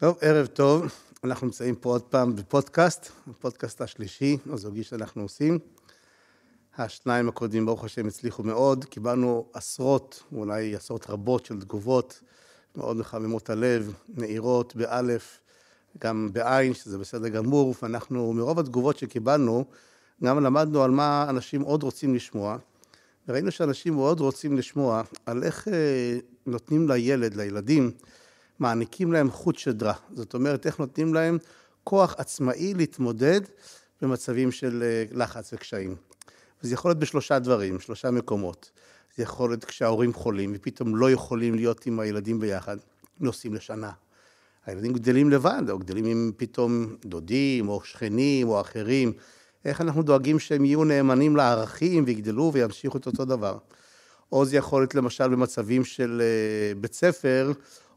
טוב, ערב טוב. אנחנו נמצאים פה עוד פעם בפודקאסט, הפודקאסט השלישי, הזוגי שאנחנו עושים. השניים הקודמים, ברוך השם, הצליחו מאוד. קיבלנו עשרות, אולי עשרות רבות של תגובות מאוד מחממות הלב, נעירות, באלף, גם בעין, שזה בסדר גמור, ואנחנו, מרוב התגובות שקיבלנו, גם למדנו על מה אנשים עוד רוצים לשמוע, וראינו שאנשים מאוד רוצים לשמוע על איך אה, נותנים לילד, לילדים, מעניקים להם חוט שדרה. זאת אומרת, איך נותנים להם כוח עצמאי להתמודד במצבים של אה, לחץ וקשיים. וזה יכול להיות בשלושה דברים, שלושה מקומות. זה יכול להיות כשההורים חולים ופתאום לא יכולים להיות עם הילדים ביחד, נוסעים לשנה. הילדים גדלים לבד, או גדלים עם פתאום דודים, או שכנים, או אחרים. איך אנחנו דואגים שהם יהיו נאמנים לערכים ויגדלו וימשיכו את אותו דבר. או זה יכול להיות למשל במצבים של אה, בית ספר,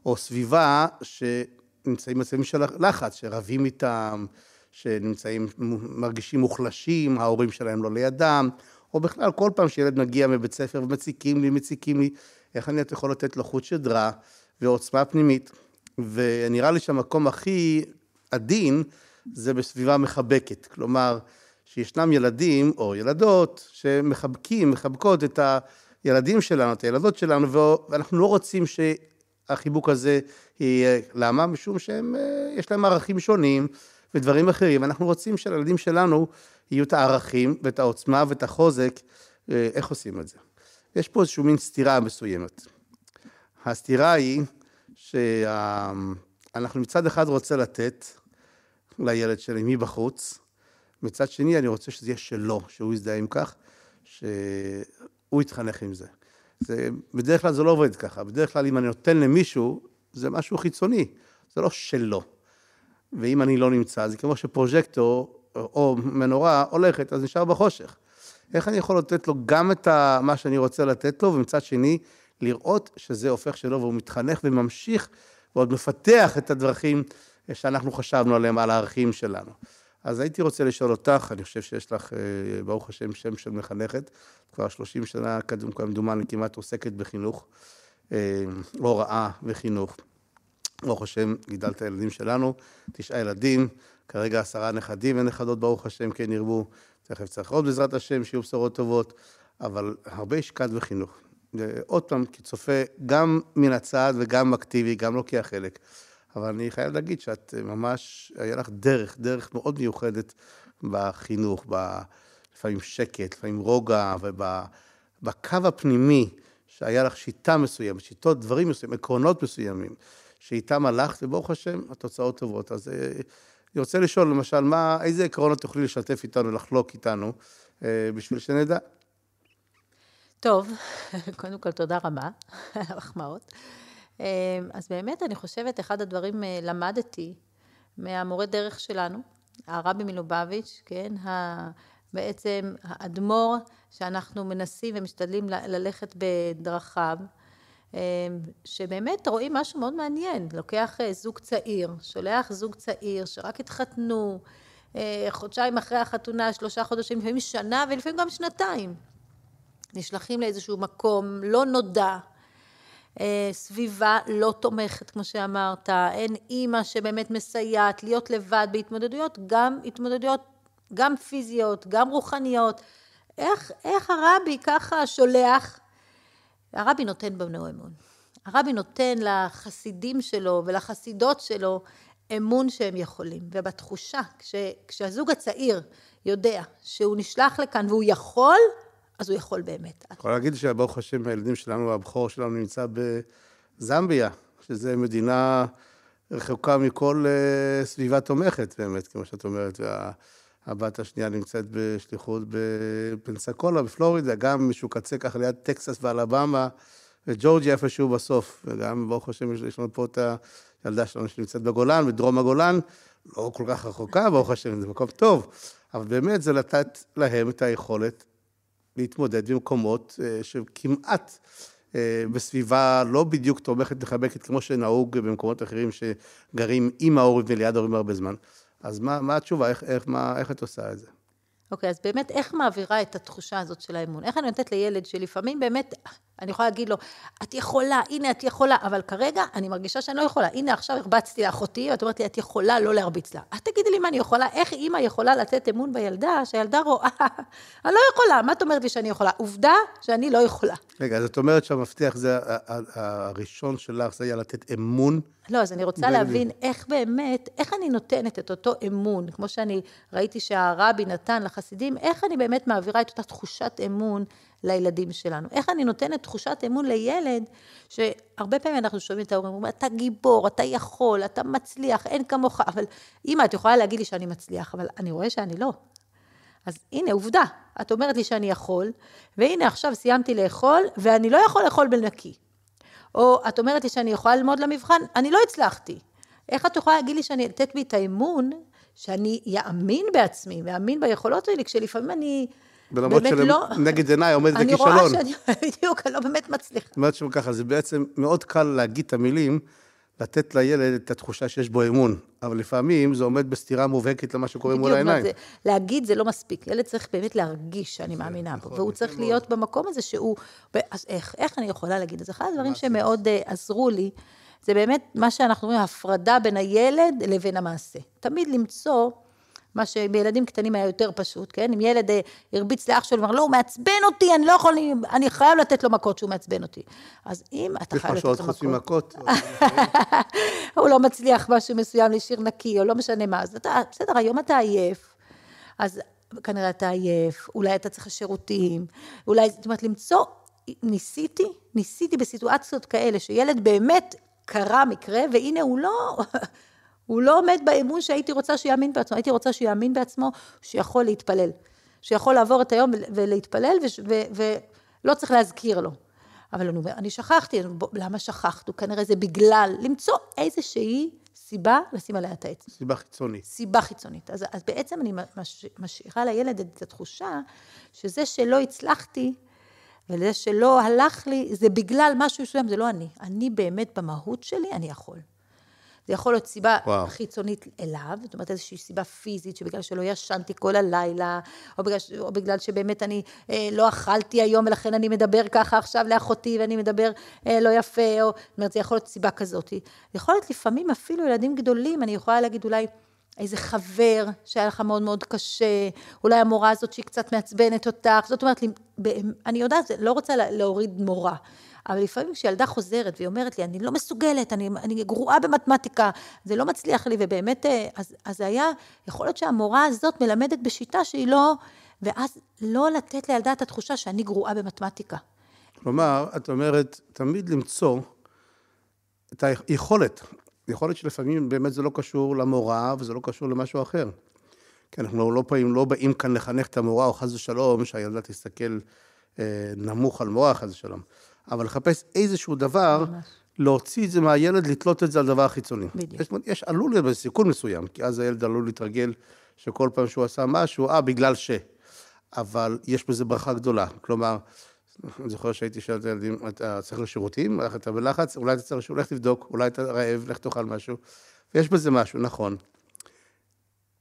או סביבה שנמצאים במצבים של לחץ, שרבים איתם, שנמצאים, מרגישים מוחלשים, ההורים שלהם לא לידם, או בכלל, כל פעם שילד מגיע מבית ספר ומציקים לי, מציקים לי, איך אני יכול לתת לו חוט שדרה ועוצמה פנימית. ונראה לי שהמקום הכי עדין זה בסביבה מחבקת. כלומר, שישנם ילדים או ילדות שמחבקים, מחבקות את הילדים שלנו, את הילדות שלנו, ואנחנו לא רוצים שהחיבוק הזה יהיה... למה? משום שהם, אה, יש להם ערכים שונים ודברים אחרים. אנחנו רוצים שלילדים שלנו יהיו את הערכים ואת העוצמה ואת החוזק, אה, איך עושים את זה. יש פה איזושהי מין סתירה מסוימת. הסתירה היא שאנחנו מצד אחד רוצה לתת לילד שלי מבחוץ, מצד שני אני רוצה שזה יהיה שלו, שהוא יזדהה עם כך, שהוא יתחנך עם זה. זה. בדרך כלל זה לא עובד ככה, בדרך כלל אם אני נותן למישהו, זה משהו חיצוני, זה לא שלו. ואם אני לא נמצא, זה כמו שפרוז'קטור או מנורה הולכת, אז נשאר בחושך. איך אני יכול לתת לו גם את מה שאני רוצה לתת לו, ומצד שני, לראות שזה הופך שלו והוא מתחנך וממשיך ועוד מפתח את הדרכים שאנחנו חשבנו עליהם, על הערכים שלנו. אז הייתי רוצה לשאול אותך, אני חושב שיש לך, אה, ברוך השם, שם של מחנכת, כבר 30 שנה, כמדומני, כמעט עוסקת בחינוך, אה, הוראה וחינוך. ברוך השם, גידלת את הילדים שלנו, תשעה ילדים, כרגע עשרה נכדים ונכדות, ברוך השם, כן ירבו. תכף צריך עוד בעזרת השם, שיהיו בשורות טובות, אבל הרבה השקעת בחינוך. עוד פעם, כצופה, גם מן הצד וגם אקטיבי, גם לוקח חלק. אבל אני חייב להגיד שאת ממש, היה לך דרך, דרך מאוד מיוחדת בחינוך, ב... לפעמים שקט, לפעמים רוגע, ובקו הפנימי, שהיה לך שיטה מסוימת, שיטות, דברים מסוימים, עקרונות מסוימים, שאיתם הלכת, וברוך השם, התוצאות טובות. אז אה, אני רוצה לשאול, למשל, מה, איזה עקרונות תוכלי לשתף איתנו, לחלוק איתנו, אה, בשביל שנדע? טוב, קודם כל תודה רבה על המחמאות. אה, אז באמת, אני חושבת, אחד הדברים אה, למדתי מהמורה דרך שלנו, הרבי מלובביץ', כן, בעצם האדמו"ר שאנחנו מנסים ומשתדלים ללכת בדרכיו, אה, שבאמת רואים משהו מאוד מעניין, לוקח זוג צעיר, שולח זוג צעיר שרק התחתנו, חודשיים אחרי החתונה, שלושה חודשים, לפעמים שנה ולפעמים גם שנתיים. נשלחים לאיזשהו מקום לא נודע, אה, סביבה לא תומכת, כמו שאמרת, אין אימא שבאמת מסייעת, להיות לבד בהתמודדויות, גם התמודדויות, גם פיזיות, גם רוחניות. איך, איך הרבי ככה שולח? הרבי נותן בנו אמון. הרבי נותן לחסידים שלו ולחסידות שלו אמון שהם יכולים. ובתחושה, כש, כשהזוג הצעיר יודע שהוא נשלח לכאן והוא יכול, אז הוא יכול באמת. אני יכול להגיד שברוך השם, הילדים שלנו, הבכור שלנו נמצא בזמביה, שזו מדינה רחוקה מכל uh, סביבה תומכת, באמת, כמו שאת אומרת. והבת השנייה נמצאת בשליחות בפנסקולה, בפלורידה, גם מישהו קצה ככה ליד טקסס ואלבמה, וג'ורג'יה איפשהו בסוף. וגם, ברוך השם, יש לנו פה את הילדה שלנו שנמצאת בגולן, בדרום הגולן, לא כל כך רחוקה, ברוך השם, זה מקום טוב. אבל באמת זה לתת להם את היכולת להתמודד במקומות אה, שכמעט אה, בסביבה לא בדיוק תומכת מחבקת, כמו שנהוג במקומות אחרים שגרים עם ההורים וליד ההורים הרבה זמן. אז מה, מה התשובה? איך, איך, מה, איך את עושה את זה? אוקיי, okay, אז באמת איך מעבירה את התחושה הזאת של האמון? איך אני נותנת לילד שלפעמים באמת אני יכולה להגיד לו, את יכולה, הנה, את יכולה, אבל כרגע אני מרגישה שאני לא יכולה. הנה, עכשיו הרבצתי לאחותי, ואת אומרת לי, את יכולה לא להרביץ לה. אז תגידי לי מה אני יכולה, איך אימא יכולה לתת אמון בילדה, שהילדה רואה, אני לא יכולה, מה את אומרת לי שאני יכולה? עובדה שאני לא יכולה. רגע, אז את אומרת שהמפתח זה, הראשון שלך, זה היה לתת אמון לא, אז אני רוצה להבין איך באמת, איך אני נותנת את אותו אמון, כמו שאני ראיתי שהרבי נתן לחסידים, איך אני באמת מעבירה את אותה תחושת אמון לילדים שלנו. איך אני נותנת תחושת אמון לילד, שהרבה פעמים אנחנו שומעים את ההורים, אומרים, אתה גיבור, אתה יכול, אתה מצליח, אין כמוך, אבל אמא, את יכולה להגיד לי שאני מצליח, אבל אני רואה שאני לא. אז הנה, עובדה, את אומרת לי שאני יכול, והנה עכשיו סיימתי לאכול, ואני לא יכול לאכול בנקי. או את אומרת לי שאני יכולה ללמוד למבחן, אני לא הצלחתי. איך את יכולה להגיד לי שאני, לתת בי את האמון, שאני אאמין בעצמי, ואאמין ביכולות שלי, כשלפעמים אני באמת לא... נגד עיניי עומד בכישלון. אני רואה שאני, בדיוק, אני לא באמת מצליחה. זאת אומרת שככה, זה בעצם מאוד קל להגיד את המילים, לתת לילד את התחושה שיש בו אמון, אבל לפעמים זה עומד בסתירה מובהקת למה שקורה מול העיניים. בדיוק, להגיד זה לא מספיק, ילד צריך באמת להרגיש שאני מאמינה בו, נכון, והוא צריך להיות במקום הזה שהוא, אז איך, איך אני יכולה להגיד? אז אחד הדברים שמאוד uh, עזרו לי, זה באמת מה שאנחנו רואים, הפרדה בין הילד לבין המעשה. תמיד למצוא מה שבילדים קטנים היה יותר פשוט, כן? אם ילד אה, הרביץ לאח שלו, אמר, לא, הוא מעצבן אותי, אני לא יכול, אני חייב לתת לו מכות שהוא מעצבן אותי. אז אם אתה חייב לתת לו מכות... ממכות. הוא לא מצליח משהו מסוים לשיר נקי, או לא משנה מה, אז אתה, בסדר, היום אתה עייף, אז כנראה אתה עייף, אולי אתה צריך לשירותים, אולי, זאת אומרת, למצוא, ניסיתי, ניסיתי בסיטואציות כאלה, שילד באמת קרה מקרה, והנה הוא לא... הוא לא עומד באמון שהייתי רוצה שיאמין בעצמו, הייתי רוצה שיאמין בעצמו שיכול להתפלל, שיכול לעבור את היום ולהתפלל ולא צריך להזכיר לו. אבל אני אומר, אני שכחתי, למה שכחת? כנראה זה בגלל, למצוא איזושהי סיבה לשים עליה את העץ. סיבה חיצונית. סיבה חיצונית. אז, אז בעצם אני מש, משאירה לילד את התחושה שזה שלא הצלחתי, וזה שלא הלך לי, זה בגלל משהו מסוים, זה לא אני. אני באמת במהות שלי, אני יכול. זה יכול להיות סיבה וואו. חיצונית אליו, זאת אומרת איזושהי סיבה פיזית, שבגלל שלא ישנתי כל הלילה, או בגלל, או בגלל שבאמת אני אה, לא אכלתי היום, ולכן אני מדבר ככה עכשיו לאחותי, ואני מדבר אה, לא יפה, או, זאת אומרת, זה יכול להיות סיבה כזאת. יכול להיות לפעמים אפילו ילדים גדולים, אני יכולה להגיד אולי, איזה חבר שהיה לך מאוד מאוד קשה, אולי המורה הזאת שהיא קצת מעצבנת אותך, זאת אומרת, אני יודעת, לא רוצה להוריד מורה, אבל לפעמים כשילדה חוזרת והיא אומרת לי, אני לא מסוגלת, אני, אני גרועה במתמטיקה, זה לא מצליח לי, ובאמת, אה, אז, אז זה היה, יכול להיות שהמורה הזאת מלמדת בשיטה שהיא לא, ואז לא לתת לילדה את התחושה שאני גרועה במתמטיקה. כלומר, את אומרת, תמיד למצוא את היכולת. יכול שלפעמים באמת זה לא קשור למורה וזה לא קשור למשהו אחר. כי אנחנו לא, פעמים, לא באים כאן לחנך את המורה, או חס ושלום, שהילדה תסתכל אה, נמוך על מורה, חס ושלום. אבל לחפש איזשהו דבר, ממש. להוציא את זה מהילד, לתלות את זה על דבר חיצוני. בדיוק. יש, יש עלול להיות בסיכון מסוים, כי אז הילד עלול להתרגל שכל פעם שהוא עשה משהו, אה, בגלל ש... אבל יש בזה ברכה גדולה. כלומר, אני זוכר שהייתי שואל את הילדים, אתה צריך לשירותים, אתה בלחץ, אולי אתה צריך לשירות, לך תבדוק, אולי אתה רעב, לך תאכל משהו. ויש בזה משהו, נכון.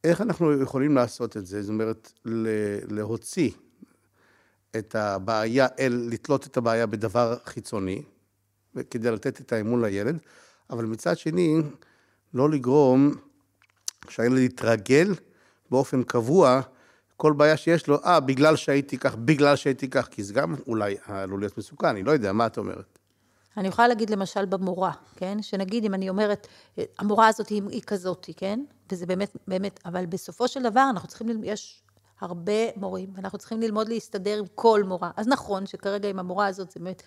איך אנחנו יכולים לעשות את זה? זאת אומרת, להוציא את הבעיה, אל לתלות את הבעיה בדבר חיצוני, כדי לתת את האמון לילד, אבל מצד שני, לא לגרום שהילד יתרגל באופן קבוע, כל בעיה שיש לו, אה, בגלל שהייתי כך, בגלל שהייתי כך, כי זה גם אולי עלול להיות מסוכן, אני לא יודע, מה את אומרת? אני יכולה להגיד למשל במורה, כן? שנגיד אם אני אומרת, המורה הזאת היא, היא כזאת, כן? וזה באמת, באמת, אבל בסופו של דבר אנחנו צריכים, יש הרבה מורים, ואנחנו צריכים ללמוד להסתדר עם כל מורה. אז נכון שכרגע עם המורה הזאת זה באמת,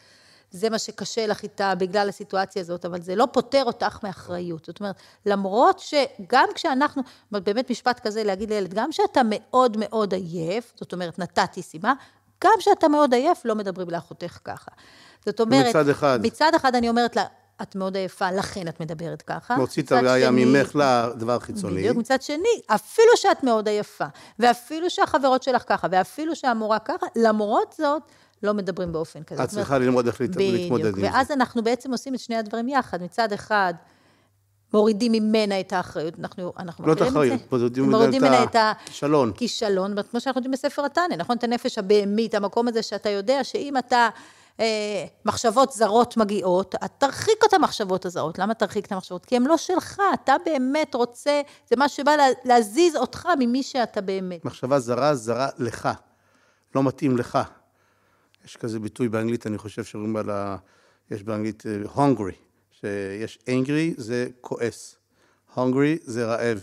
זה מה שקשה לך איתה בגלל הסיטואציה הזאת, אבל זה לא פוטר אותך מאחריות. זאת אומרת, למרות שגם כשאנחנו, באמת משפט כזה להגיד לילד, גם כשאתה מאוד מאוד עייף, זאת אומרת, נתתי סיבה, גם כשאתה מאוד עייף, לא מדברים לאחותך ככה. זאת אומרת, מצד אחד. מצד אחד אני אומרת לה, את מאוד עייפה, לכן את מדברת ככה. מוציא את הבעיה ממך לדבר חיצוני. בדיוק, מצד שני, אפילו שאת מאוד עייפה, ואפילו שהחברות שלך ככה, ואפילו שהמורה ככה, למרות זאת, לא מדברים באופן כזה. את צריכה ללמוד איך להתמודד עם זה. ואז אנחנו בעצם עושים את שני הדברים יחד. מצד אחד, מורידים ממנה את האחריות, אנחנו, אנחנו לא את האחריות, מורידים ממנה את הכישלון. כישלון, כמו שאנחנו יודעים בספר התנא, נכון? את הנפש הבהמית, המקום הזה שאתה יודע שאם אתה אה, מחשבות זרות מגיעות, את תרחיק את המחשבות הזרות. למה תרחיק את המחשבות? כי הן לא שלך, אתה באמת רוצה, זה מה שבא להזיז אותך ממי שאתה באמת. מחשבה זרה, זרה לך, לא מתאים לך. יש כזה ביטוי באנגלית, אני חושב שאומרים על ה... יש באנגלית uh, hungry, שיש angry זה כועס, hungry זה רעב,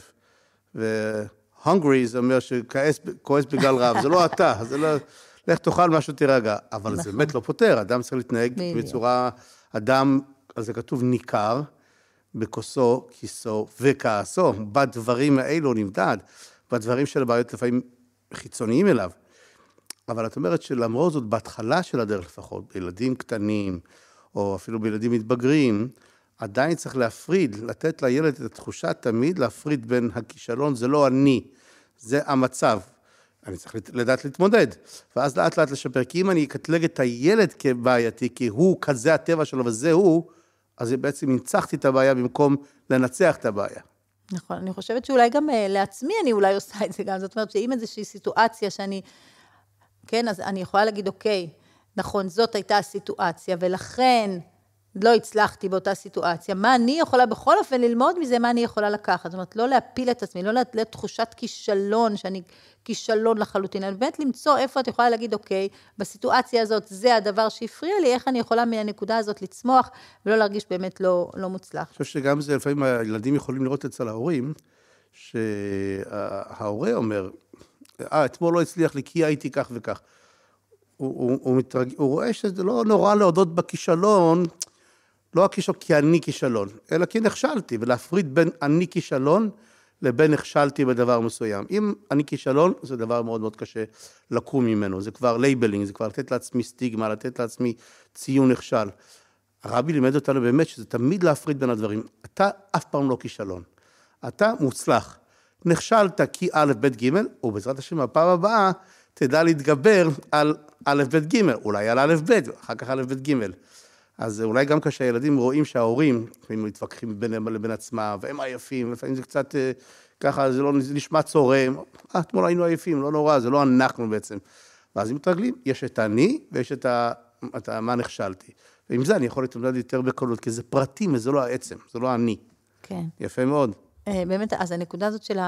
ו-hungry זה אומר שכועס בגלל רעב, זה לא אתה, זה לא... לך תאכל משהו, תירגע. אבל נכון. זה באמת לא פותר, אדם צריך להתנהג בצורה... אדם, אז זה כתוב ניכר, בכוסו, כיסו וכעסו. בדברים האלו נמדד, בדברים של הבעיות לפעמים חיצוניים אליו. אבל את אומרת שלמרות זאת, בהתחלה של הדרך לפחות, בילדים קטנים, או אפילו בילדים מתבגרים, עדיין צריך להפריד, לתת לילד את התחושה תמיד להפריד בין הכישלון, זה לא אני, זה המצב. אני צריך לדעת להתמודד, ואז לאט לאט לשפר. כי אם אני אקטלג את הילד כבעייתי, כי הוא כזה הטבע שלו וזה הוא, אז בעצם הנצחתי את הבעיה במקום לנצח את הבעיה. נכון, אני חושבת שאולי גם uh, לעצמי אני אולי עושה את זה גם, זאת אומרת שאם איזושהי סיטואציה שאני, כן, אז אני יכולה להגיד, אוקיי, נכון, זאת הייתה הסיטואציה, ולכן לא הצלחתי באותה סיטואציה, מה אני יכולה בכל אופן ללמוד מזה, מה אני יכולה לקחת. זאת אומרת, לא להפיל את עצמי, לא לתת תחושת כישלון, שאני כישלון לחלוטין, אלא באמת למצוא איפה את יכולה להגיד, אוקיי, בסיטואציה הזאת זה הדבר שהפריע לי, איך אני יכולה מהנקודה הזאת לצמוח, ולא להרגיש באמת לא, לא מוצלח. אני חושב שגם זה, לפעמים הילדים יכולים לראות אצל ההורים, שההורה אומר, אה, אתמול לא הצליח לי כי הייתי כך וכך. הוא, הוא, הוא, מתרג... הוא רואה שזה לא נורא להודות בכישלון, לא הכישלון כי אני כישלון, אלא כי נכשלתי, ולהפריד בין אני כישלון לבין נכשלתי בדבר מסוים. אם אני כישלון, זה דבר מאוד מאוד קשה לקום ממנו, זה כבר labeling, זה כבר לתת לעצמי סטיגמה, לתת לעצמי ציון נכשל. הרבי לימד אותנו באמת שזה תמיד להפריד בין הדברים. אתה אף פעם לא כישלון, אתה מוצלח. נכשלת כי א', ב', ג', ובעזרת השם, בפעם הבאה תדע להתגבר על א', ב', ג', אולי על א', ב', אחר כך א', ב', ג'. אז אולי גם כשהילדים רואים שההורים, לפעמים מתווכחים ביניהם לבין עצמם, והם עייפים, לפעמים זה קצת אה, ככה, זה לא זה נשמע צורם, אה, אתמול היינו עייפים, לא נורא, זה לא אנחנו בעצם. ואז הם מתרגלים, יש את אני ויש את, ה, את ה, מה נכשלתי. ועם זה אני יכול להתמודד יותר בקלות, כי זה פרטים וזה לא העצם, זה לא אני. כן. יפה מאוד. אה, באמת, אז הנקודה הזאת של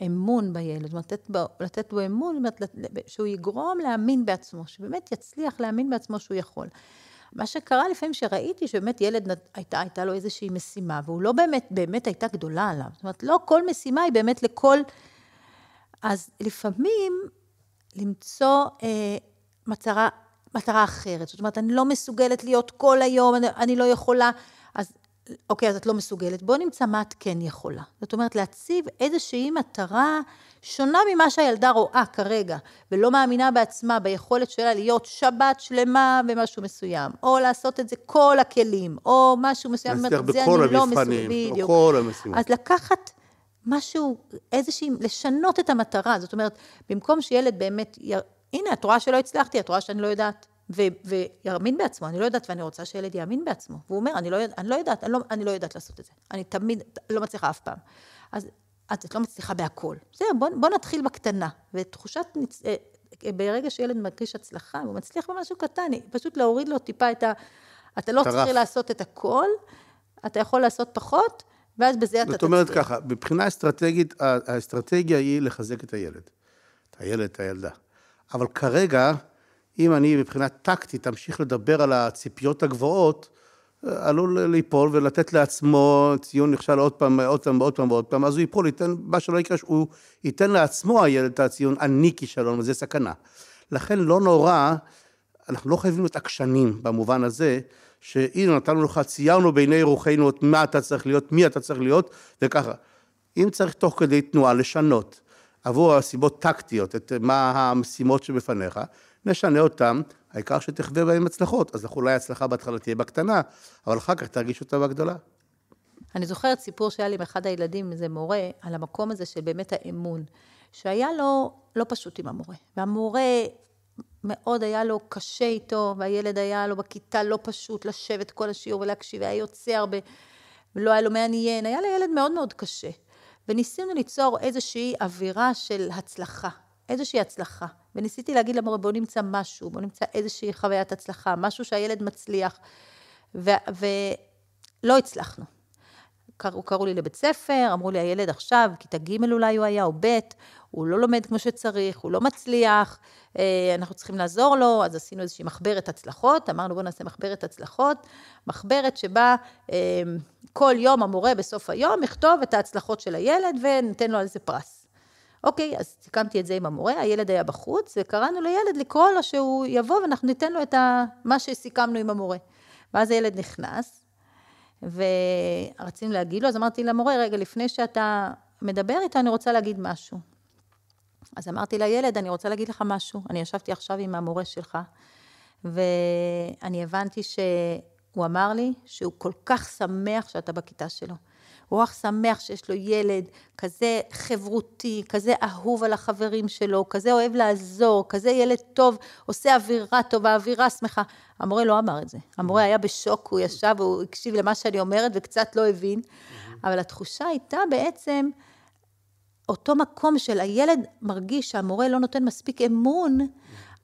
האמון בילד, זאת אומרת, לתת בו, לתת בו אמון, זאת אומרת, שהוא יגרום להאמין בעצמו, שבאמת יצליח להאמין בעצמו שהוא יכול. מה שקרה לפעמים שראיתי שבאמת ילד הייתה, הייתה לו איזושהי משימה, והוא לא באמת, באמת הייתה גדולה עליו. זאת אומרת, לא כל משימה היא באמת לכל... אז לפעמים למצוא אה, מטרה, מטרה אחרת. זאת אומרת, אני לא מסוגלת להיות כל היום, אני, אני לא יכולה... אז אוקיי, אז את לא מסוגלת, בואו נמצא מה את כן יכולה. זאת אומרת, להציב איזושהי מטרה שונה ממה שהילדה רואה כרגע, ולא מאמינה בעצמה ביכולת שלה להיות שבת שלמה במשהו מסוים, או לעשות את זה כל הכלים, או משהו מסוים, להצליח בכל לא המבחנים, לא בכל המשימות. אז לקחת משהו, איזושהי, לשנות את המטרה, זאת אומרת, במקום שילד באמת, י... הנה, את רואה שלא הצלחתי, את רואה שאני לא יודעת. ויאמין בעצמו, אני לא יודעת ואני רוצה שילד יאמין בעצמו. והוא אומר, אני לא, אני לא יודעת, אני לא, אני לא יודעת לעשות את זה. אני תמיד לא מצליחה אף פעם. אז את לא מצליחה בהכל. בסדר, בוא, בוא נתחיל בקטנה. ותחושת, ניצ... אה, ברגע שילד מרגיש הצלחה, הוא מצליח במשהו קטן, פשוט להוריד לו טיפה את ה... אתה לא צריך לעשות את הכל, אתה יכול לעשות פחות, ואז בזה אתה תצליח. זאת אומרת ככה, מבחינה אסטרטגית, האסטרטגיה היא לחזק את הילד. את הילד, את הילדה. אבל כרגע, אם אני מבחינה טקטית אמשיך לדבר על הציפיות הגבוהות, עלול ליפול ולתת לעצמו ציון נכשל עוד פעם, עוד פעם, עוד פעם ועוד פעם, אז הוא ייפול, ייתן, מה שלא יקרה, הוא ייתן לעצמו הילד את הציון, אני כישלון, וזה סכנה. לכן לא נורא, אנחנו לא חייבים להיות עקשנים במובן הזה, שהנה נתנו לך, ציירנו בעיני רוחנו את מה אתה צריך להיות, מי אתה צריך להיות, וככה. אם צריך תוך כדי תנועה לשנות עבור הסיבות טקטיות את מה המשימות שבפניך, נשנה אותם, העיקר שתחווה בהם הצלחות. אז אולי ההצלחה בהתחלה תהיה בקטנה, אבל אחר כך תרגיש אותה בגדולה. אני זוכרת סיפור שהיה לי עם אחד הילדים, איזה מורה, על המקום הזה של באמת האמון, שהיה לו לא פשוט עם המורה. והמורה מאוד היה לו קשה איתו, והילד היה לו בכיתה לא פשוט לשבת כל השיעור ולהקשיב, היה יוצא הרבה, ולא היה לו מעניין, היה לילד מאוד מאוד קשה. וניסינו ליצור איזושהי אווירה של הצלחה, איזושהי הצלחה. וניסיתי להגיד למורה, בואו נמצא משהו, בואו נמצא איזושהי חוויית הצלחה, משהו שהילד מצליח, ולא הצלחנו. קראו, קראו לי לבית ספר, אמרו לי, הילד עכשיו, כיתה ג' אולי הוא היה, או ב', הוא לא לומד כמו שצריך, הוא לא מצליח, אה, אנחנו צריכים לעזור לו, אז עשינו איזושהי מחברת הצלחות, אמרנו בואו נעשה מחברת הצלחות, מחברת שבה אה, כל יום המורה בסוף היום יכתוב את ההצלחות של הילד וניתן לו על זה פרס. אוקיי, אז סיכמתי את זה עם המורה, הילד היה בחוץ, וקראנו לילד לקרוא לו שהוא יבוא ואנחנו ניתן לו את ה... מה שסיכמנו עם המורה. ואז הילד נכנס, ורצינו להגיד לו, אז אמרתי למורה, רגע, לפני שאתה מדבר איתו, אני רוצה להגיד משהו. אז אמרתי לילד, אני רוצה להגיד לך משהו. אני ישבתי עכשיו עם המורה שלך, ואני הבנתי שהוא אמר לי שהוא כל כך שמח שאתה בכיתה שלו. כך שמח שיש לו ילד כזה חברותי, כזה אהוב על החברים שלו, כזה אוהב לעזור, כזה ילד טוב, עושה אווירה טובה, אווירה שמחה. המורה לא אמר את זה. המורה היה בשוק, הוא ישב, הוא הקשיב למה שאני אומרת וקצת לא הבין, אבל התחושה הייתה בעצם... אותו מקום של הילד מרגיש שהמורה לא נותן מספיק אמון,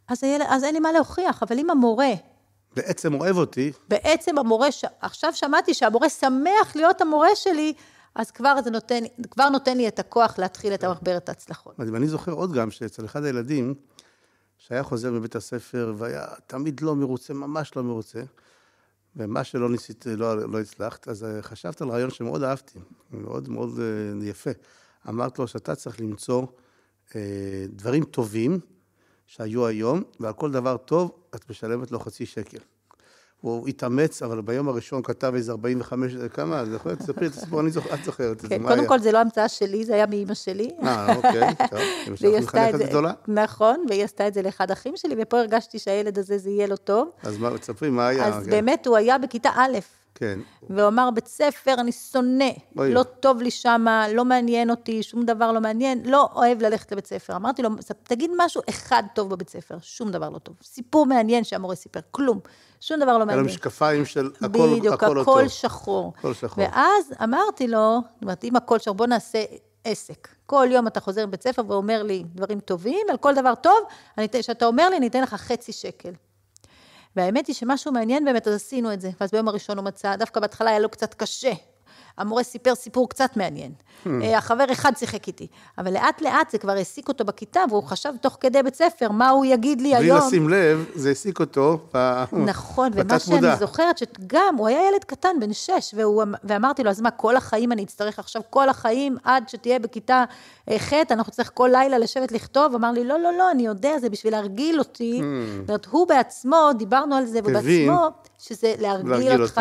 אז, הילד, אז אין לי מה להוכיח. אבל אם המורה... בעצם אוהב אותי. בעצם המורה, ש... עכשיו שמעתי שהמורה שמח להיות המורה שלי, אז כבר זה נותן, כבר נותן לי את הכוח להתחיל את המחברת ההצלחות. מדהים. אני זוכר עוד גם שאצל אחד הילדים, שהיה חוזר מבית הספר והיה תמיד לא מרוצה, ממש לא מרוצה, ומה שלא ניסית, לא, לא הצלחת, אז אה, חשבת על רעיון שמאוד אהבתי, מאוד מאוד אה, יפה. אמרת לו שאתה צריך למצוא אה, דברים טובים שהיו היום, ועל כל דבר טוב את משלמת לו חצי שקל. הוא התאמץ, אבל ביום הראשון כתב איזה 45, כמה? את זוכרת? תספרי את הסיפור, אני זוכרת, את זוכרת את זה, כן, קודם כל זה לא המצאה שלי, זה היה מאימא שלי. אה, אוקיי, טוב, אמא שלך מחנכת גדולה. נכון, והיא עשתה את זה לאחד אחים שלי, ופה הרגשתי שהילד הזה, זה יהיה לו טוב. אז מה, תספרי, מה היה? אז. באמת, הוא היה בכיתה א'. כן. והוא אמר, בית ספר, אני שונא, אוי. לא טוב לי שמה, לא מעניין אותי, שום דבר לא מעניין, לא אוהב ללכת לבית ספר. אמרתי לו, תגיד משהו אחד טוב בבית ספר, שום דבר לא טוב. סיפור מעניין שהמורה סיפר, כלום, שום דבר לא מעניין. על המשקפיים של הכל, בדיוק, הכל, הכל לא שחור. הכל שחור. ואז אמרתי לו, זאת אומרת, אם הכל שחור, בוא נעשה עסק. כל יום אתה חוזר מבית ספר ואומר לי דברים טובים, על כל דבר טוב, שאתה אומר לי, אני אתן לך חצי שקל. והאמת היא שמשהו מעניין באמת, אז עשינו את זה. ואז ביום הראשון הוא מצא, דווקא בהתחלה היה לו קצת קשה. המורה סיפר סיפור קצת מעניין. Hmm. אה, החבר אחד שיחק איתי. אבל לאט לאט זה כבר העסיק אותו בכיתה, והוא חשב תוך כדי בית ספר, מה הוא יגיד לי בלי היום. בלי לשים לב, זה העסיק אותו נכון, ומה שאני זוכרת, שגם, הוא היה ילד קטן, בן שש, והוא, אמ- ואמרתי לו, אז מה, כל החיים אני אצטרך עכשיו, כל החיים, עד שתהיה בכיתה אה, ח', אנחנו צריך כל לילה לשבת לכתוב? אמר לי, לא, לא, לא, אני יודע, זה בשביל להרגיל אותי. Hmm. זאת אומרת, הוא בעצמו, דיברנו על זה, ובעצמו, שזה להרגיל אותך,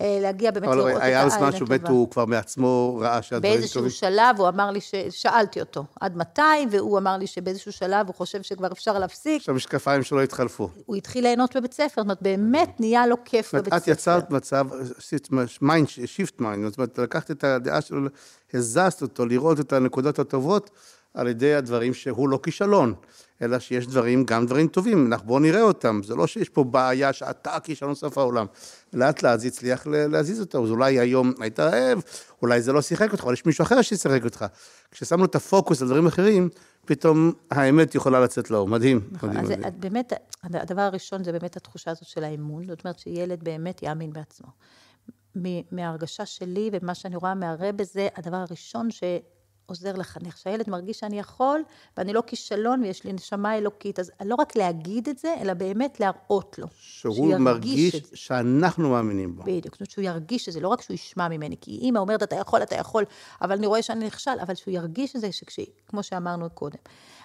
אה, להגיע באמת לראות את העין הטובה. היה אז משהו, באמת הוא כבר מעצמו ראה שהדברים טובים. באיזשהו שלב הוא אמר לי, שאלתי אותו, עד מתי, והוא אמר לי שבאיזשהו שלב הוא חושב שכבר אפשר להפסיק. שהמשקפיים שלו התחלפו. הוא התחיל ליהנות בבית ספר, זאת אומרת, באמת נהיה לו כיף בבית ספר. את יצרת מצב, עשית mind, shift mind, זאת אומרת, לקחת את הדעה שלו, הזזת אותו, לראות את הנקודות הטובות. על ידי הדברים שהוא לא כישלון, אלא שיש דברים, גם דברים טובים, אנחנו בואו נראה אותם, זה לא שיש פה בעיה שאתה כישלון סוף העולם. לאט לאט זה הצליח להזיז אותו, אז אולי היום היית רעב, אולי זה לא שיחק אותך, אבל יש מישהו אחר שישחק אותך. כששמנו את הפוקוס על דברים אחרים, פתאום האמת יכולה לצאת לאור, מדהים. נכון, מדהים, אז מדהים. באמת, הדבר הראשון זה באמת התחושה הזאת של האמון, זאת אומרת שילד באמת יאמין בעצמו. מההרגשה שלי ומה שאני רואה מהרבה זה הדבר הראשון ש... עוזר לחנך, שהילד מרגיש שאני יכול, ואני לא כישלון ויש לי נשמה אלוקית. אז לא רק להגיד את זה, אלא באמת להראות לו. שהוא מרגיש שאנחנו מאמינים בו. בדיוק, זאת אומרת שהוא ירגיש את זה, לא רק שהוא ישמע ממני, כי אימא אומרת, אתה יכול, אתה יכול, אבל אני רואה שאני נכשל, אבל שהוא ירגיש את זה, שכש, כמו שאמרנו קודם.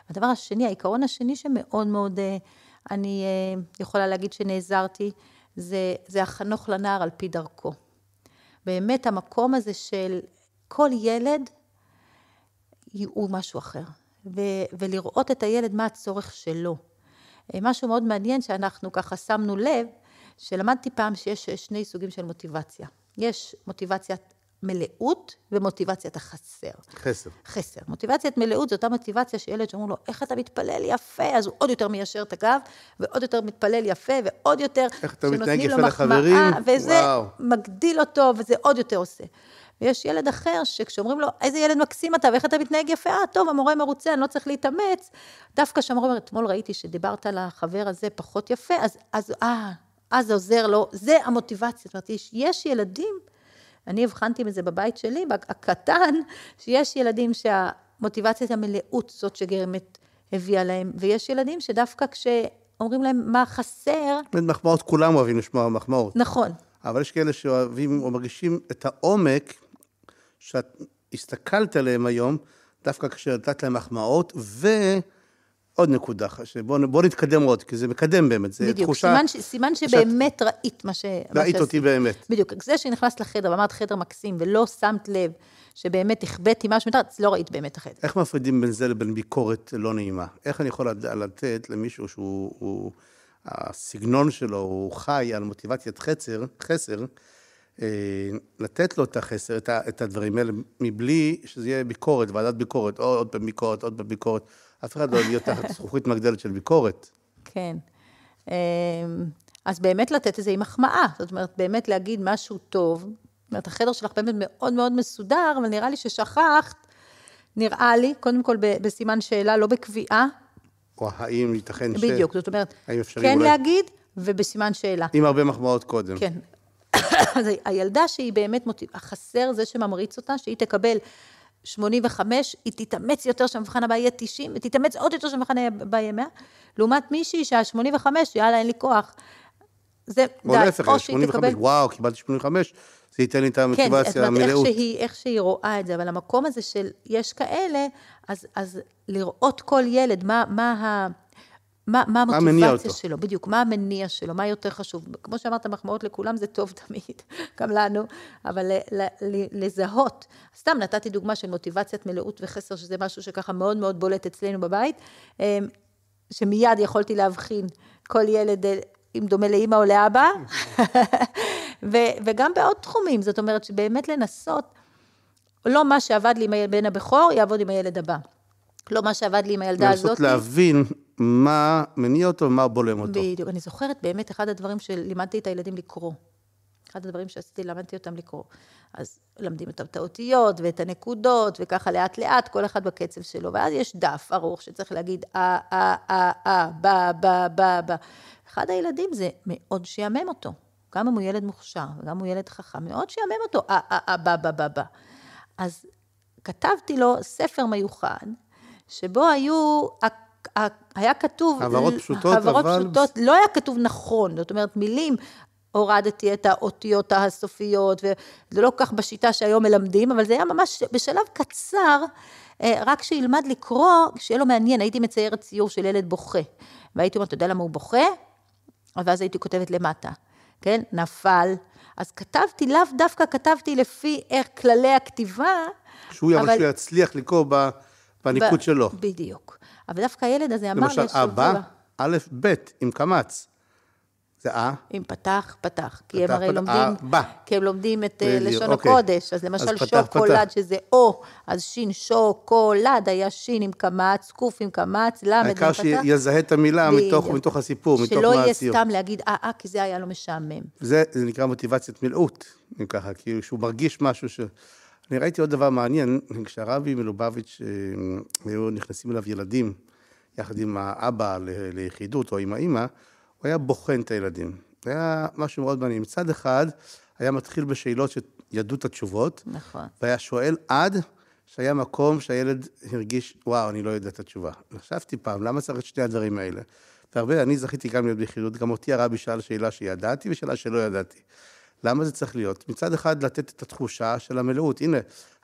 הדבר השני, העיקרון השני שמאוד מאוד אה, אני אה, יכולה להגיד שנעזרתי, זה, זה החנוך לנער על פי דרכו. באמת המקום הזה של כל ילד, הוא משהו אחר. ו- ולראות את הילד, מה הצורך שלו. אה, משהו מאוד מעניין שאנחנו ככה שמנו לב, שלמדתי פעם שיש שני סוגים של מוטיבציה. יש מוטיבציית מלאות ומוטיבציית החסר. חסר. חסר. מוטיבציית מלאות זו אותה מוטיבציה שילד שאומרים לו, איך אתה מתפלל יפה, אז הוא עוד יותר מיישר את הגב, ועוד יותר מתפלל יפה, ועוד יותר, איך אתה מתנהג יפה לחברים, וזה וואו. מגדיל אותו, וזה עוד יותר עושה. ויש ילד אחר שכשאומרים לו, איזה ילד מקסים אתה ואיך אתה מתנהג יפה, אה, טוב, המורה מרוצה, אני לא צריך להתאמץ. דווקא כשהמורה אומר, אתמול ראיתי שדיברת על החבר הזה פחות יפה, אז, אז אה, אז עוזר לו, זה המוטיבציה. זאת אומרת, יש, יש ילדים, אני הבחנתי מזה בבית שלי, הקטן, שיש ילדים שהמוטיבציית המלאות זאת שגרמת הביאה להם, ויש ילדים שדווקא כשאומרים להם מה חסר... מחמאות, כולם אוהבים לשמוע מחמאות. נכון. אבל יש כאלה שאוהבים או מרגישים את העומק שאת הסתכלת עליהם היום, דווקא כשנתת להם מחמאות, ועוד נקודה, בואו נתקדם עוד, כי זה מקדם באמת, זה בדיוק, תחושה... בדיוק, סימן שבאמת שאת... ראית מה ש... ראית אותי באמת. בדיוק, זה שנכנסת לחדר ואמרת חדר מקסים, ולא שמת לב שבאמת החבאתי משהו מתחת, לא ראית באמת החדר. איך מפרידים בין זה לבין ביקורת לא נעימה? איך אני יכול לתת למישהו שהוא... הוא... הסגנון שלו, הוא חי על מוטיבציית חסר, חסר, אה, לתת לו את החסר, את הדברים האלה, מבלי שזה יהיה ביקורת, ועדת ביקורת, או עוד פעם ביקורת, עוד פעם ביקורת. אף אחד לא יהיה תחת זכוכית מגדלת של ביקורת. כן. אמ, אז באמת לתת איזה מחמאה, זאת אומרת, באמת להגיד משהו טוב. זאת אומרת, החדר שלך באמת מאוד מאוד מסודר, אבל נראה לי ששכחת, נראה לי, קודם כל בסימן שאלה, לא בקביעה, או האם ייתכן ש... בדיוק, זאת אומרת, כן אולי... להגיד ובסימן שאלה. עם הרבה מחמאות קודם. כן. אז הילדה שהיא באמת מוטיב... החסר זה שממריץ אותה, שהיא תקבל 85, היא תתאמץ יותר שהמבחן הבא יהיה 90, ותתאמץ עוד יותר שהמבחן הבא יהיה 100, לעומת מישהי שה-85, יאללה, אין לי כוח. זה או להפך, 85, תקבל... וואו, קיבלתי 85, זה ייתן לי את המוטיבציה כן, המלאות. כן, איך איך שהיא רואה את זה, אבל המקום הזה של יש כאלה, אז, אז לראות כל ילד, מה, מה ה... מה, מה המוטיבציה שלו, בדיוק, מה המניע שלו, מה יותר חשוב. כמו שאמרת, מחמאות לכולם זה טוב תמיד, גם לנו, אבל ל, ל, לזהות. סתם נתתי דוגמה של מוטיבציית מלאות וחסר, שזה משהו שככה מאוד מאוד בולט אצלנו בבית, אמ, שמיד יכולתי להבחין כל ילד אם דומה לאימא או לאבא, ו- וגם בעוד תחומים, זאת אומרת שבאמת לנסות, לא מה שעבד לי עם הבן הבכור, יעבוד עם הילד הבא. לא מה שעבד לי עם הילדה הזאת. לנסות להבין מה מניע אותו ומה בולם אותו. בדיוק. אני זוכרת באמת אחד הדברים שלימדתי את הילדים לקרוא. אחד הדברים שעשיתי, למדתי אותם לקרוא. אז למדים אותם את האותיות ואת הנקודות, וככה לאט לאט, כל אחד בקצב שלו. ואז יש דף ארוך שצריך להגיד אה, אה, אה, אה, בה, בה, בה, בה. אחד הילדים זה מאוד שיאמם אותו. גם אם הוא ילד מוכשר, וגם אם הוא ילד חכם, מאוד שיאמם אותו, אה, אה, אה, בא, בא, בא, בא. אז כתבתי לו ספר מיוחד, שבו היו, היה כתוב... העברות פשוטות, העברות אבל... פשוטות, לא היה כתוב נכון, זאת אומרת, מילים, הורדתי את האותיות הסופיות, וזה לא כך בשיטה שהיום מלמדים, אבל זה היה ממש בשלב קצר, אה, רק שילמד לקרוא, שיהיה לו מעניין, הייתי מציירת ציור של ילד בוכה, והייתי אומרת, אתה יודע למה הוא בוכה? ואז הייתי כותבת למטה, כן? נפל. אז כתבתי, לאו דווקא כתבתי לפי איך כללי הכתיבה, שהוא אבל... שהוא יצליח לקרוא בניקוד ב... שלו. בדיוק. אבל דווקא הילד הזה אמר. למשל, אבא, א', ב', עם קמץ. זה אה? אם פתח, פתח. כי הם הרי לומדים, כי הם לומדים את אה, לשון אוקיי. הקודש. אז למשל שוקולד, שזה או, אז שין שוקולד, היה שין עם קמץ, קוף עם קמץ, למד עם פתח. העיקר שיזהה את המילה מתוך הסיפור, מתוך מה שלא יהיה סתם להגיד אה, אה, כי זה היה לו משעמם. זה נקרא מוטיבציית מילאות, אם ככה, כי שהוא מרגיש משהו ש... אני ראיתי עוד דבר מעניין, כשהרבי מלובביץ', אה, היו נכנסים אליו ילדים, יחד עם האבא ליחידות או עם האימא, הוא היה בוחן את הילדים. זה היה משהו מאוד מעניין. מצד אחד, היה מתחיל בשאלות שידעו את התשובות. נכון. והיה שואל עד שהיה מקום שהילד הרגיש, וואו, אני לא יודע את התשובה. חשבתי פעם, למה צריך את שני הדברים האלה? והרבה, אני זכיתי גם להיות ביחידות, גם אותי הרבי שאל שאלה שידעתי ושאלה שלא ידעתי. למה זה צריך להיות? מצד אחד, לתת את התחושה של המלאות. הנה,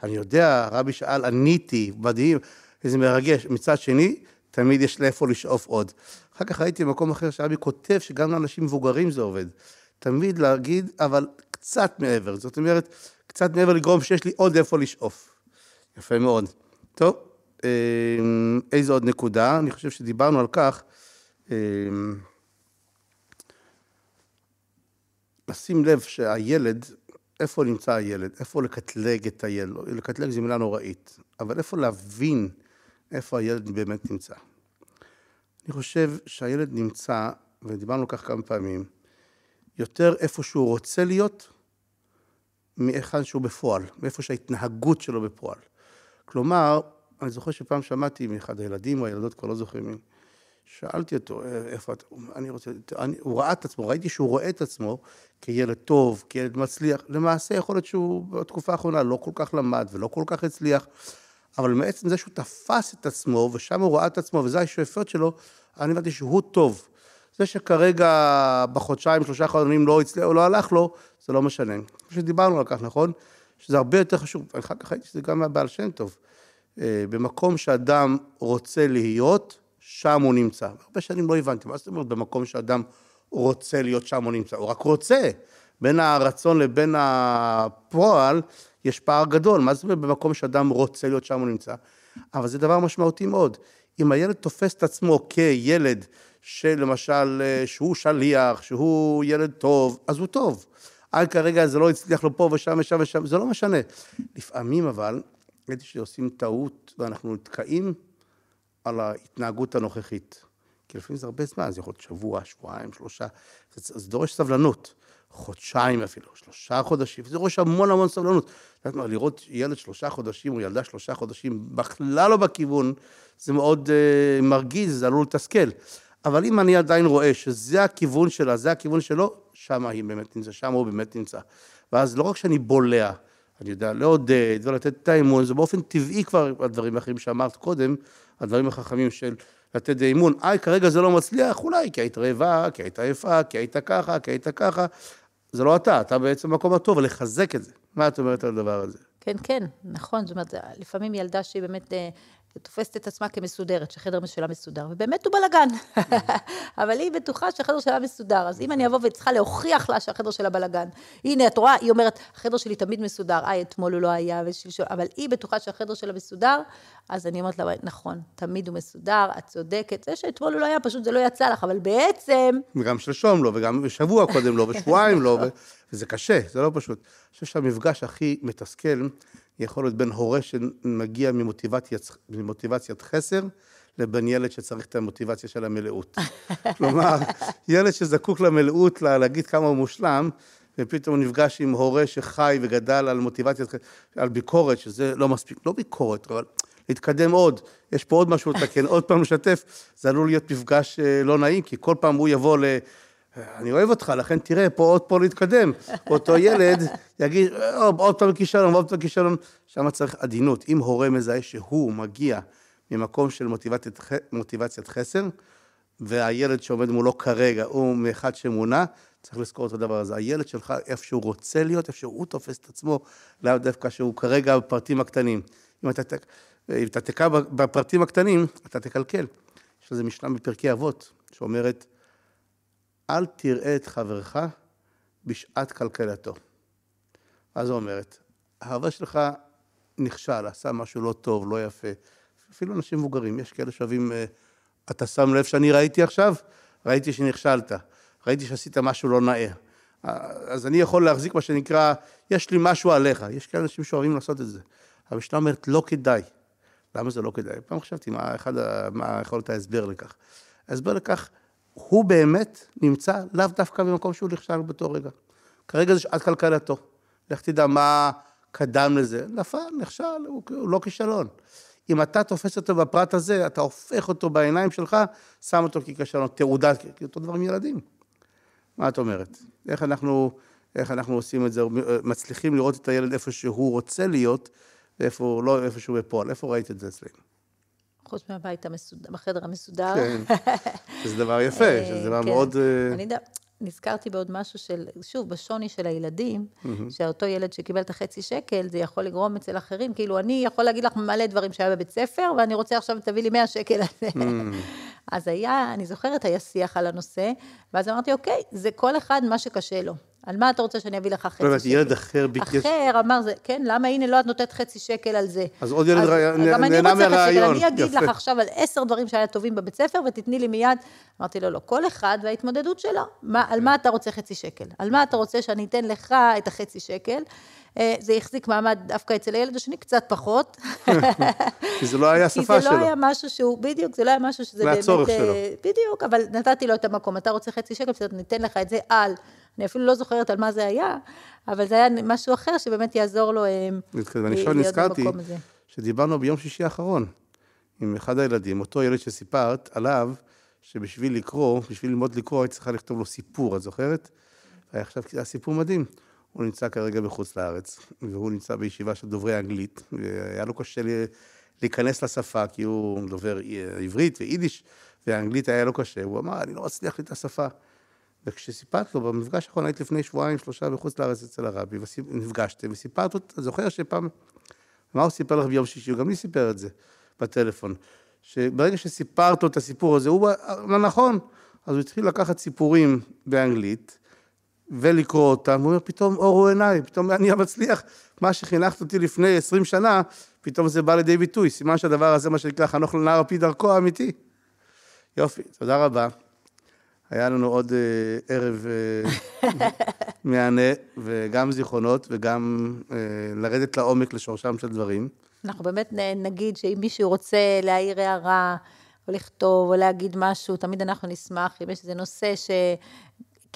אני יודע, הרבי שאל, עניתי, מדהים, איזה מרגש. מצד שני, תמיד יש לאיפה לשאוף עוד. אחר כך ראיתי במקום אחר שאבי כותב שגם לאנשים מבוגרים זה עובד. תמיד להגיד, אבל קצת מעבר. זאת אומרת, קצת מעבר לגרום שיש לי עוד איפה לשאוף. יפה מאוד. טוב, אמ, איזו עוד נקודה? אני חושב שדיברנו על כך. לשים לב שהילד, איפה נמצא הילד? איפה לקטלג את הילד? לקטלג זו מילה נוראית, אבל איפה להבין איפה הילד באמת נמצא. אני חושב שהילד נמצא, ודיברנו כך כמה פעמים, יותר איפה שהוא רוצה להיות, מהיכן שהוא בפועל, מאיפה שההתנהגות שלו בפועל. כלומר, אני זוכר שפעם שמעתי מאחד הילדים או הילדות, כבר לא זוכרים מי, שאלתי אותו, אה, איפה אתה, אני רוצה, אני, הוא ראה את עצמו, ראיתי שהוא רואה את עצמו כילד טוב, כילד מצליח, למעשה יכול להיות שהוא בתקופה האחרונה לא כל כך למד ולא כל כך הצליח, אבל מעצם זה שהוא תפס את עצמו, ושם הוא ראה את עצמו, וזה השאיפות שלו, אני הבנתי שהוא טוב. זה שכרגע בחודשיים, שלושה חודשים לא הצליח, או לא הלך לו, זה לא משנה. שדיברנו על כך, נכון? שזה הרבה יותר חשוב. אחר כך ראיתי שזה גם מהבעל שם טוב. אה, במקום שאדם רוצה להיות, שם הוא נמצא. הרבה שנים לא הבנתי, מה זאת אומרת במקום שאדם רוצה להיות שם הוא נמצא? הוא רק רוצה. בין הרצון לבין הפועל יש פער גדול. מה זאת אומרת במקום שאדם רוצה להיות שם הוא נמצא? אבל זה דבר משמעותי מאוד. אם הילד תופס את עצמו כילד שלמשל, שהוא שליח, שהוא ילד טוב, אז הוא טוב. עד כרגע זה לא הצליח לו פה ושם ושם ושם, זה לא משנה. לפעמים אבל, ראיתי שעושים טעות ואנחנו נתקעים על ההתנהגות הנוכחית. כי לפעמים זה הרבה זמן, זה יכול להיות שבוע, שבועיים, שלושה, זה, זה דורש סבלנות. חודשיים אפילו, שלושה חודשים, זה דורש המון המון סבלנות. מה, לראות ילד שלושה חודשים או ילדה שלושה חודשים בכלל לא בכיוון, זה מאוד uh, מרגיז, זה עלול לתסכל. אבל אם אני עדיין רואה שזה הכיוון שלה, זה הכיוון שלו, שם היא באמת נמצא, שם הוא באמת נמצא. ואז לא רק שאני בולע, אני יודע לעודד ולתת את האמון, זה באופן טבעי כבר הדברים האחרים שאמרת קודם, הדברים החכמים של לתת אמון. איי, כרגע זה לא מצליח, אולי כי היית רעבה, כי היית עייפה, כי היית ככה, כי היית ככה. זה לא אתה, אתה בעצם במקום הטוב, לחזק את זה. מה את אומרת על הדבר הזה? כן, כן, נכון. זאת אומרת, לפעמים ילדה שהיא באמת אה, תופסת את עצמה כמסודרת, שהחדר שלה מסודר, ובאמת הוא בלאגן. אבל היא בטוחה שהחדר שלה מסודר. אז אם אני אבוא וצריכה להוכיח לה שהחדר שלה בלאגן, הנה, את רואה, היא אומרת, החדר שלי תמיד מסודר, איי, אתמול הוא לא היה, ושלשום, אבל היא בטוחה שהחדר שלה מסודר, אז אני אומרת לה, נכון, תמיד הוא מסודר, את צודקת. זה שאתמול הוא לא היה, פשוט זה לא יצא לך, אבל בעצם... וגם שלשום לא, וגם שבוע קודם לא, ושבועיים לא, וזה קשה, זה לא פשוט. אני חושב שהמפגש הכי מתסכל, יכול להיות בין הורה שמגיע ממוטיבציית, ממוטיבציית חסר, לבין ילד שצריך את המוטיבציה של המלאות. כלומר, ילד שזקוק למלאות, להגיד כמה הוא מושלם, ופתאום הוא נפגש עם הורה שחי וגדל על מוטיבציית, חסר, על ביקורת, שזה לא מספיק, לא ביקורת, אבל להתקדם עוד, יש פה עוד משהו לתקן, עוד פעם לשתף, זה עלול להיות מפגש אה, לא נעים, כי כל פעם הוא יבוא ל... אני אוהב אותך, לכן תראה, פה עוד פה להתקדם. אותו ילד יגיד, עוד פעם כישלון, עוד פעם כישלון. שם צריך עדינות. אם הורה מזהה שהוא מגיע ממקום של מוטיבציית, מוטיבציית חסר, והילד שעומד מולו כרגע הוא מאחד שמונה, צריך לזכור את הדבר הזה. הילד שלך, איפה שהוא רוצה להיות, איפה שהוא תופס את עצמו, לאו דווקא שהוא כרגע בפרטים הקטנים. אם אתה, אם אתה תקע בפרטים הקטנים, אתה תקלקל. יש לזה משנה בפרקי אבות, שאומרת, אל תראה את חברך בשעת כלכלתו. מה זו אומרת? ההווה שלך נכשל, עשה משהו לא טוב, לא יפה. אפילו אנשים מבוגרים, יש כאלה שאוהבים, אה, אתה שם לב שאני ראיתי עכשיו? ראיתי שנכשלת, ראיתי שעשית משהו לא נאה. אז אני יכול להחזיק מה שנקרא, יש לי משהו עליך. יש כאלה אנשים שאוהבים לעשות את זה. המשנה אומרת, לא כדאי. למה זה לא כדאי? פעם חשבתי, מה, אחד, מה יכול להיות ההסבר לכך? ההסבר לכך, הוא באמת נמצא לאו דווקא במקום שהוא נכשל באותו רגע. כרגע זה שעת כלכלתו. לך תדע מה קדם לזה. נפל, נכשל, הוא, הוא לא כישלון. אם אתה תופס אותו בפרט הזה, אתה הופך אותו בעיניים שלך, שם אותו ככישלון, תעודה, אותו דבר עם ילדים. מה את אומרת? איך אנחנו, איך אנחנו עושים את זה, מצליחים לראות את הילד איפה שהוא רוצה להיות, ואיפה לא איפה שהוא בפועל. איפה ראית את זה אצלנו? חוץ מהבית המסודר, בחדר המסודר. כן, שזה דבר יפה, אה, שזה דבר כן. מאוד... אה, אני נזכרתי בעוד משהו של, שוב, בשוני של הילדים, שאותו ילד שקיבל את החצי שקל, זה יכול לגרום אצל אחרים, כאילו, אני יכול להגיד לך מלא דברים שהיה בבית ספר, ואני רוצה עכשיו, תביא לי 100 שקל על זה. אז היה, אני זוכרת, היה שיח על הנושא, ואז אמרתי, אוקיי, זה כל אחד מה שקשה לו. על מה אתה רוצה שאני אביא לך חצי שקל? לא ילד אחר ביקש... אחר אמר, זה, כן, למה, הנה, לא את נותנת חצי שקל על זה. אז עוד ילד נהנה מהרעיון. אני אגיד לך עכשיו על עשר דברים שהיה טובים בבית ספר, ותתני לי מיד. אמרתי לו, לא, כל אחד וההתמודדות שלו. על מה אתה רוצה חצי שקל? על מה אתה רוצה שאני אתן לך את החצי שקל? אה, זה החזיק מעמד דווקא אצל הילד השני, קצת פחות. כי זה לא היה השפה שלו. כי זה לא היה משהו שהוא, בדיוק, זה לא היה משהו שזה באמת... זה הצורך שלו. בדיוק, אבל נתתי לו את המקום. אתה רוצה חצי שקל, בסדר, ניתן לך את זה על. אני אפילו לא זוכרת על מה זה היה, אבל זה היה משהו אחר שבאמת יעזור לו להיות במקום הזה. ואני עכשיו נזכרתי שדיברנו ביום שישי האחרון עם אחד הילדים, אותו ילד שסיפרת עליו, שבשביל לקרוא, בשביל ללמוד לקרוא, היית צריכה לכתוב לו סיפור, את זוכרת? עכשיו, סיפור מדהים. הוא נמצא כרגע בחוץ לארץ, והוא נמצא בישיבה של דוברי אנגלית, והיה לו קשה להיכנס לשפה, כי הוא דובר עברית ויידיש, ואנגלית היה לו קשה. הוא אמר, אני לא מצליח לי את השפה. וכשסיפרת לו, במפגש האחרון, היית לפני שבועיים, שלושה בחוץ לארץ אצל הרבי, ונפגשתם, וסיפרת לו, אתה זוכר שפעם, מה הוא סיפר לך ביום שישי? הוא גם לי סיפר את זה בטלפון. שברגע שסיפרת לו את הסיפור הזה, הוא אמר, נכון, אז הוא התחיל לקחת סיפורים באנגלית, ולקרוא אותם, הוא אומר, פתאום אורו עיניי, פתאום אני מצליח, מה שחינכת אותי לפני עשרים שנה, פתאום זה בא לידי ביטוי, סימן שהדבר הזה, מה שנקרא, חנוך לנער על פי דרכו האמיתי. יופי, תודה רבה. היה לנו עוד אה, ערב אה, מהנה, וגם זיכרונות, וגם אה, לרדת לעומק לשורשם של דברים. אנחנו באמת נגיד שאם מישהו רוצה להעיר הערה, או לכתוב, או להגיד משהו, תמיד אנחנו נשמח, אם יש איזה נושא ש...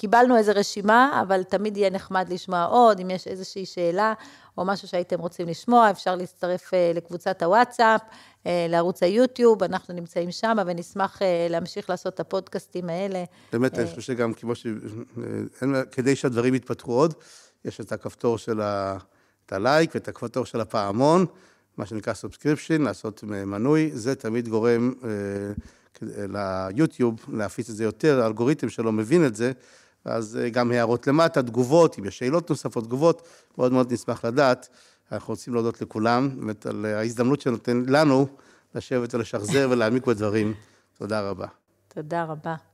קיבלנו איזו רשימה, אבל תמיד יהיה נחמד לשמוע עוד, אם יש איזושהי שאלה או משהו שהייתם רוצים לשמוע, אפשר להצטרף אה, לקבוצת הוואטסאפ, אה, לערוץ היוטיוב, אנחנו נמצאים שם, ונשמח אה, להמשיך לעשות את הפודקאסטים האלה. באמת, אני חושב שגם כמו ש... כדי שהדברים יתפתחו עוד, יש את הכפתור של ה... את ה like ואת הכפתור של הפעמון, מה שנקרא subscription, לעשות מנוי, זה תמיד גורם ליוטיוב להפיץ את זה יותר, האלגוריתם שלו מבין את זה, אז אה, גם הערות למטה, תגובות, אם יש שאלות נוספות, תגובות, מאוד מאוד נשמח לדעת. אנחנו רוצים להודות לכולם, באמת על ההזדמנות שנותן לנו לשבת ולשחזר ולהעמיק בדברים. תודה רבה. תודה רבה.